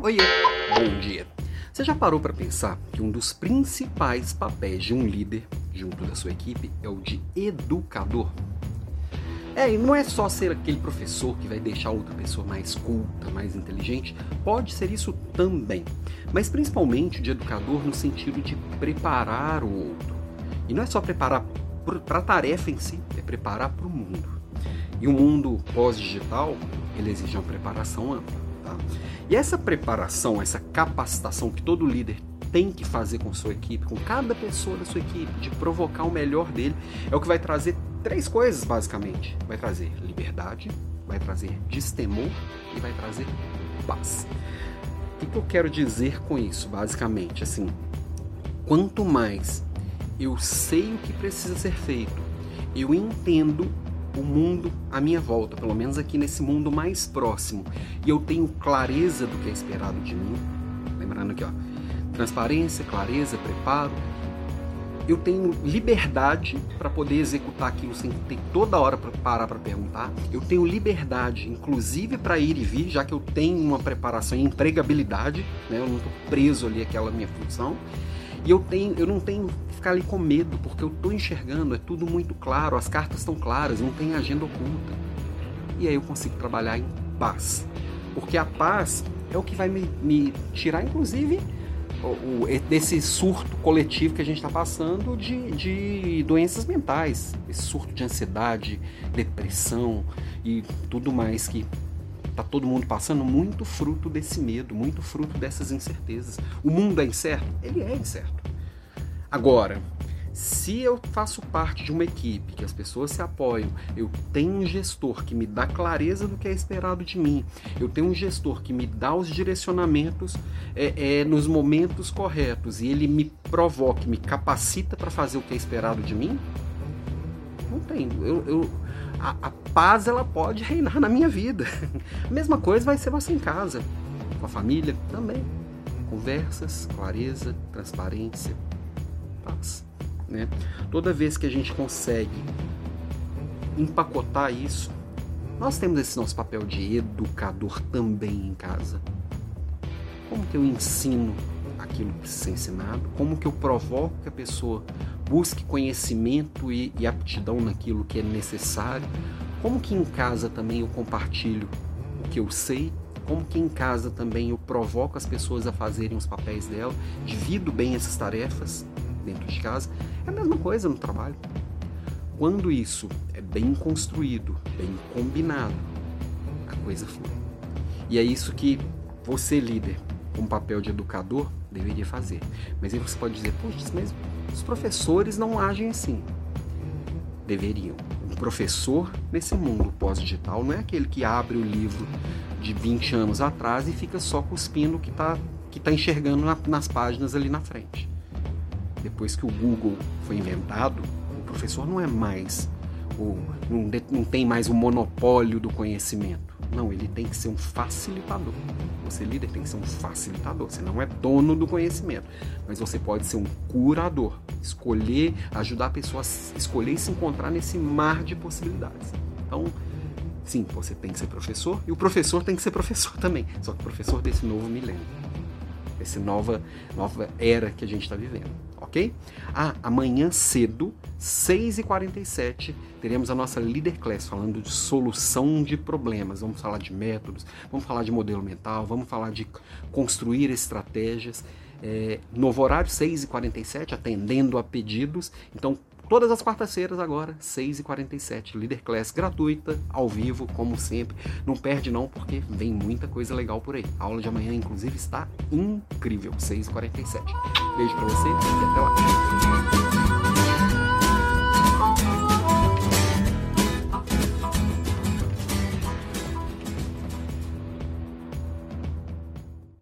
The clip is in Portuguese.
Oiê, bom dia. Você já parou para pensar que um dos principais papéis de um líder junto da sua equipe é o de educador? É, e não é só ser aquele professor que vai deixar outra pessoa mais culta, mais inteligente, pode ser isso também, mas principalmente de educador no sentido de preparar o outro. E não é só preparar para a tarefa em si, é preparar para o mundo. E o mundo pós-digital, ele exige uma preparação ampla. Tá? E essa preparação, essa capacitação que todo líder tem que fazer com sua equipe, com cada pessoa da sua equipe, de provocar o melhor dele, é o que vai trazer três coisas basicamente. Vai trazer liberdade, vai trazer destemor e vai trazer paz. O que, eu quero dizer com isso, basicamente? Assim, quanto mais eu sei o que precisa ser feito, eu entendo o mundo à minha volta, pelo menos aqui nesse mundo mais próximo, e eu tenho clareza do que é esperado de mim, lembrando aqui, ó, transparência, clareza, preparo, eu tenho liberdade para poder executar aquilo sem ter toda hora para parar para perguntar. Eu tenho liberdade, inclusive para ir e vir, já que eu tenho uma preparação em empregabilidade, né? Eu não estou preso ali àquela minha função. E eu tenho, eu não tenho que ficar ali com medo, porque eu estou enxergando, é tudo muito claro, as cartas estão claras, não tem agenda oculta. E aí eu consigo trabalhar em paz. Porque a paz é o que vai me, me tirar, inclusive, o, o, desse surto coletivo que a gente está passando de, de doenças mentais, esse surto de ansiedade, depressão e tudo mais que tá todo mundo passando, muito fruto desse medo, muito fruto dessas incertezas. O mundo é incerto? Ele é incerto. Agora, se eu faço parte de uma equipe, que as pessoas se apoiam, eu tenho um gestor que me dá clareza do que é esperado de mim, eu tenho um gestor que me dá os direcionamentos é, é, nos momentos corretos e ele me provoca, me capacita para fazer o que é esperado de mim, não tem. Eu, eu a, a, paz ela pode reinar na minha vida. A mesma coisa vai ser você em casa, com a família também. Conversas, clareza, transparência, paz. Né? Toda vez que a gente consegue empacotar isso, nós temos esse nosso papel de educador também em casa. Como que eu ensino aquilo que precisa ser ensinado? Como que eu provoco que a pessoa busque conhecimento e, e aptidão naquilo que é necessário? Como que em casa também eu compartilho o que eu sei? Como que em casa também eu provoco as pessoas a fazerem os papéis dela? Divido bem essas tarefas dentro de casa? É a mesma coisa no trabalho. Quando isso é bem construído, bem combinado, a coisa flui. E é isso que você, líder, com papel de educador, deveria fazer. Mas aí você pode dizer, poxa, mas os professores não agem assim. Deveriam. Um professor nesse mundo pós-digital não é aquele que abre o livro de 20 anos atrás e fica só cuspindo o que está que tá enxergando na, nas páginas ali na frente depois que o Google foi inventado, o professor não é mais o, não, não tem mais o monopólio do conhecimento. Não, ele tem que ser um facilitador. Você líder tem que ser um facilitador. Você não é dono do conhecimento, mas você pode ser um curador. Escolher, ajudar a pessoa a escolher e se encontrar nesse mar de possibilidades. Então, sim, você tem que ser professor e o professor tem que ser professor também. Só que professor desse novo milênio, dessa nova, nova era que a gente está vivendo ok? Ah, amanhã cedo, 6h47, teremos a nossa Leader Class falando de solução de problemas. Vamos falar de métodos, vamos falar de modelo mental, vamos falar de construir estratégias. É, novo horário, 6h47, atendendo a pedidos. Então, Todas as quartas-feiras agora, 6h47, Leader Class gratuita, ao vivo, como sempre. Não perde não, porque vem muita coisa legal por aí. A aula de amanhã, inclusive, está incrível, 6h47. Beijo pra você e até lá.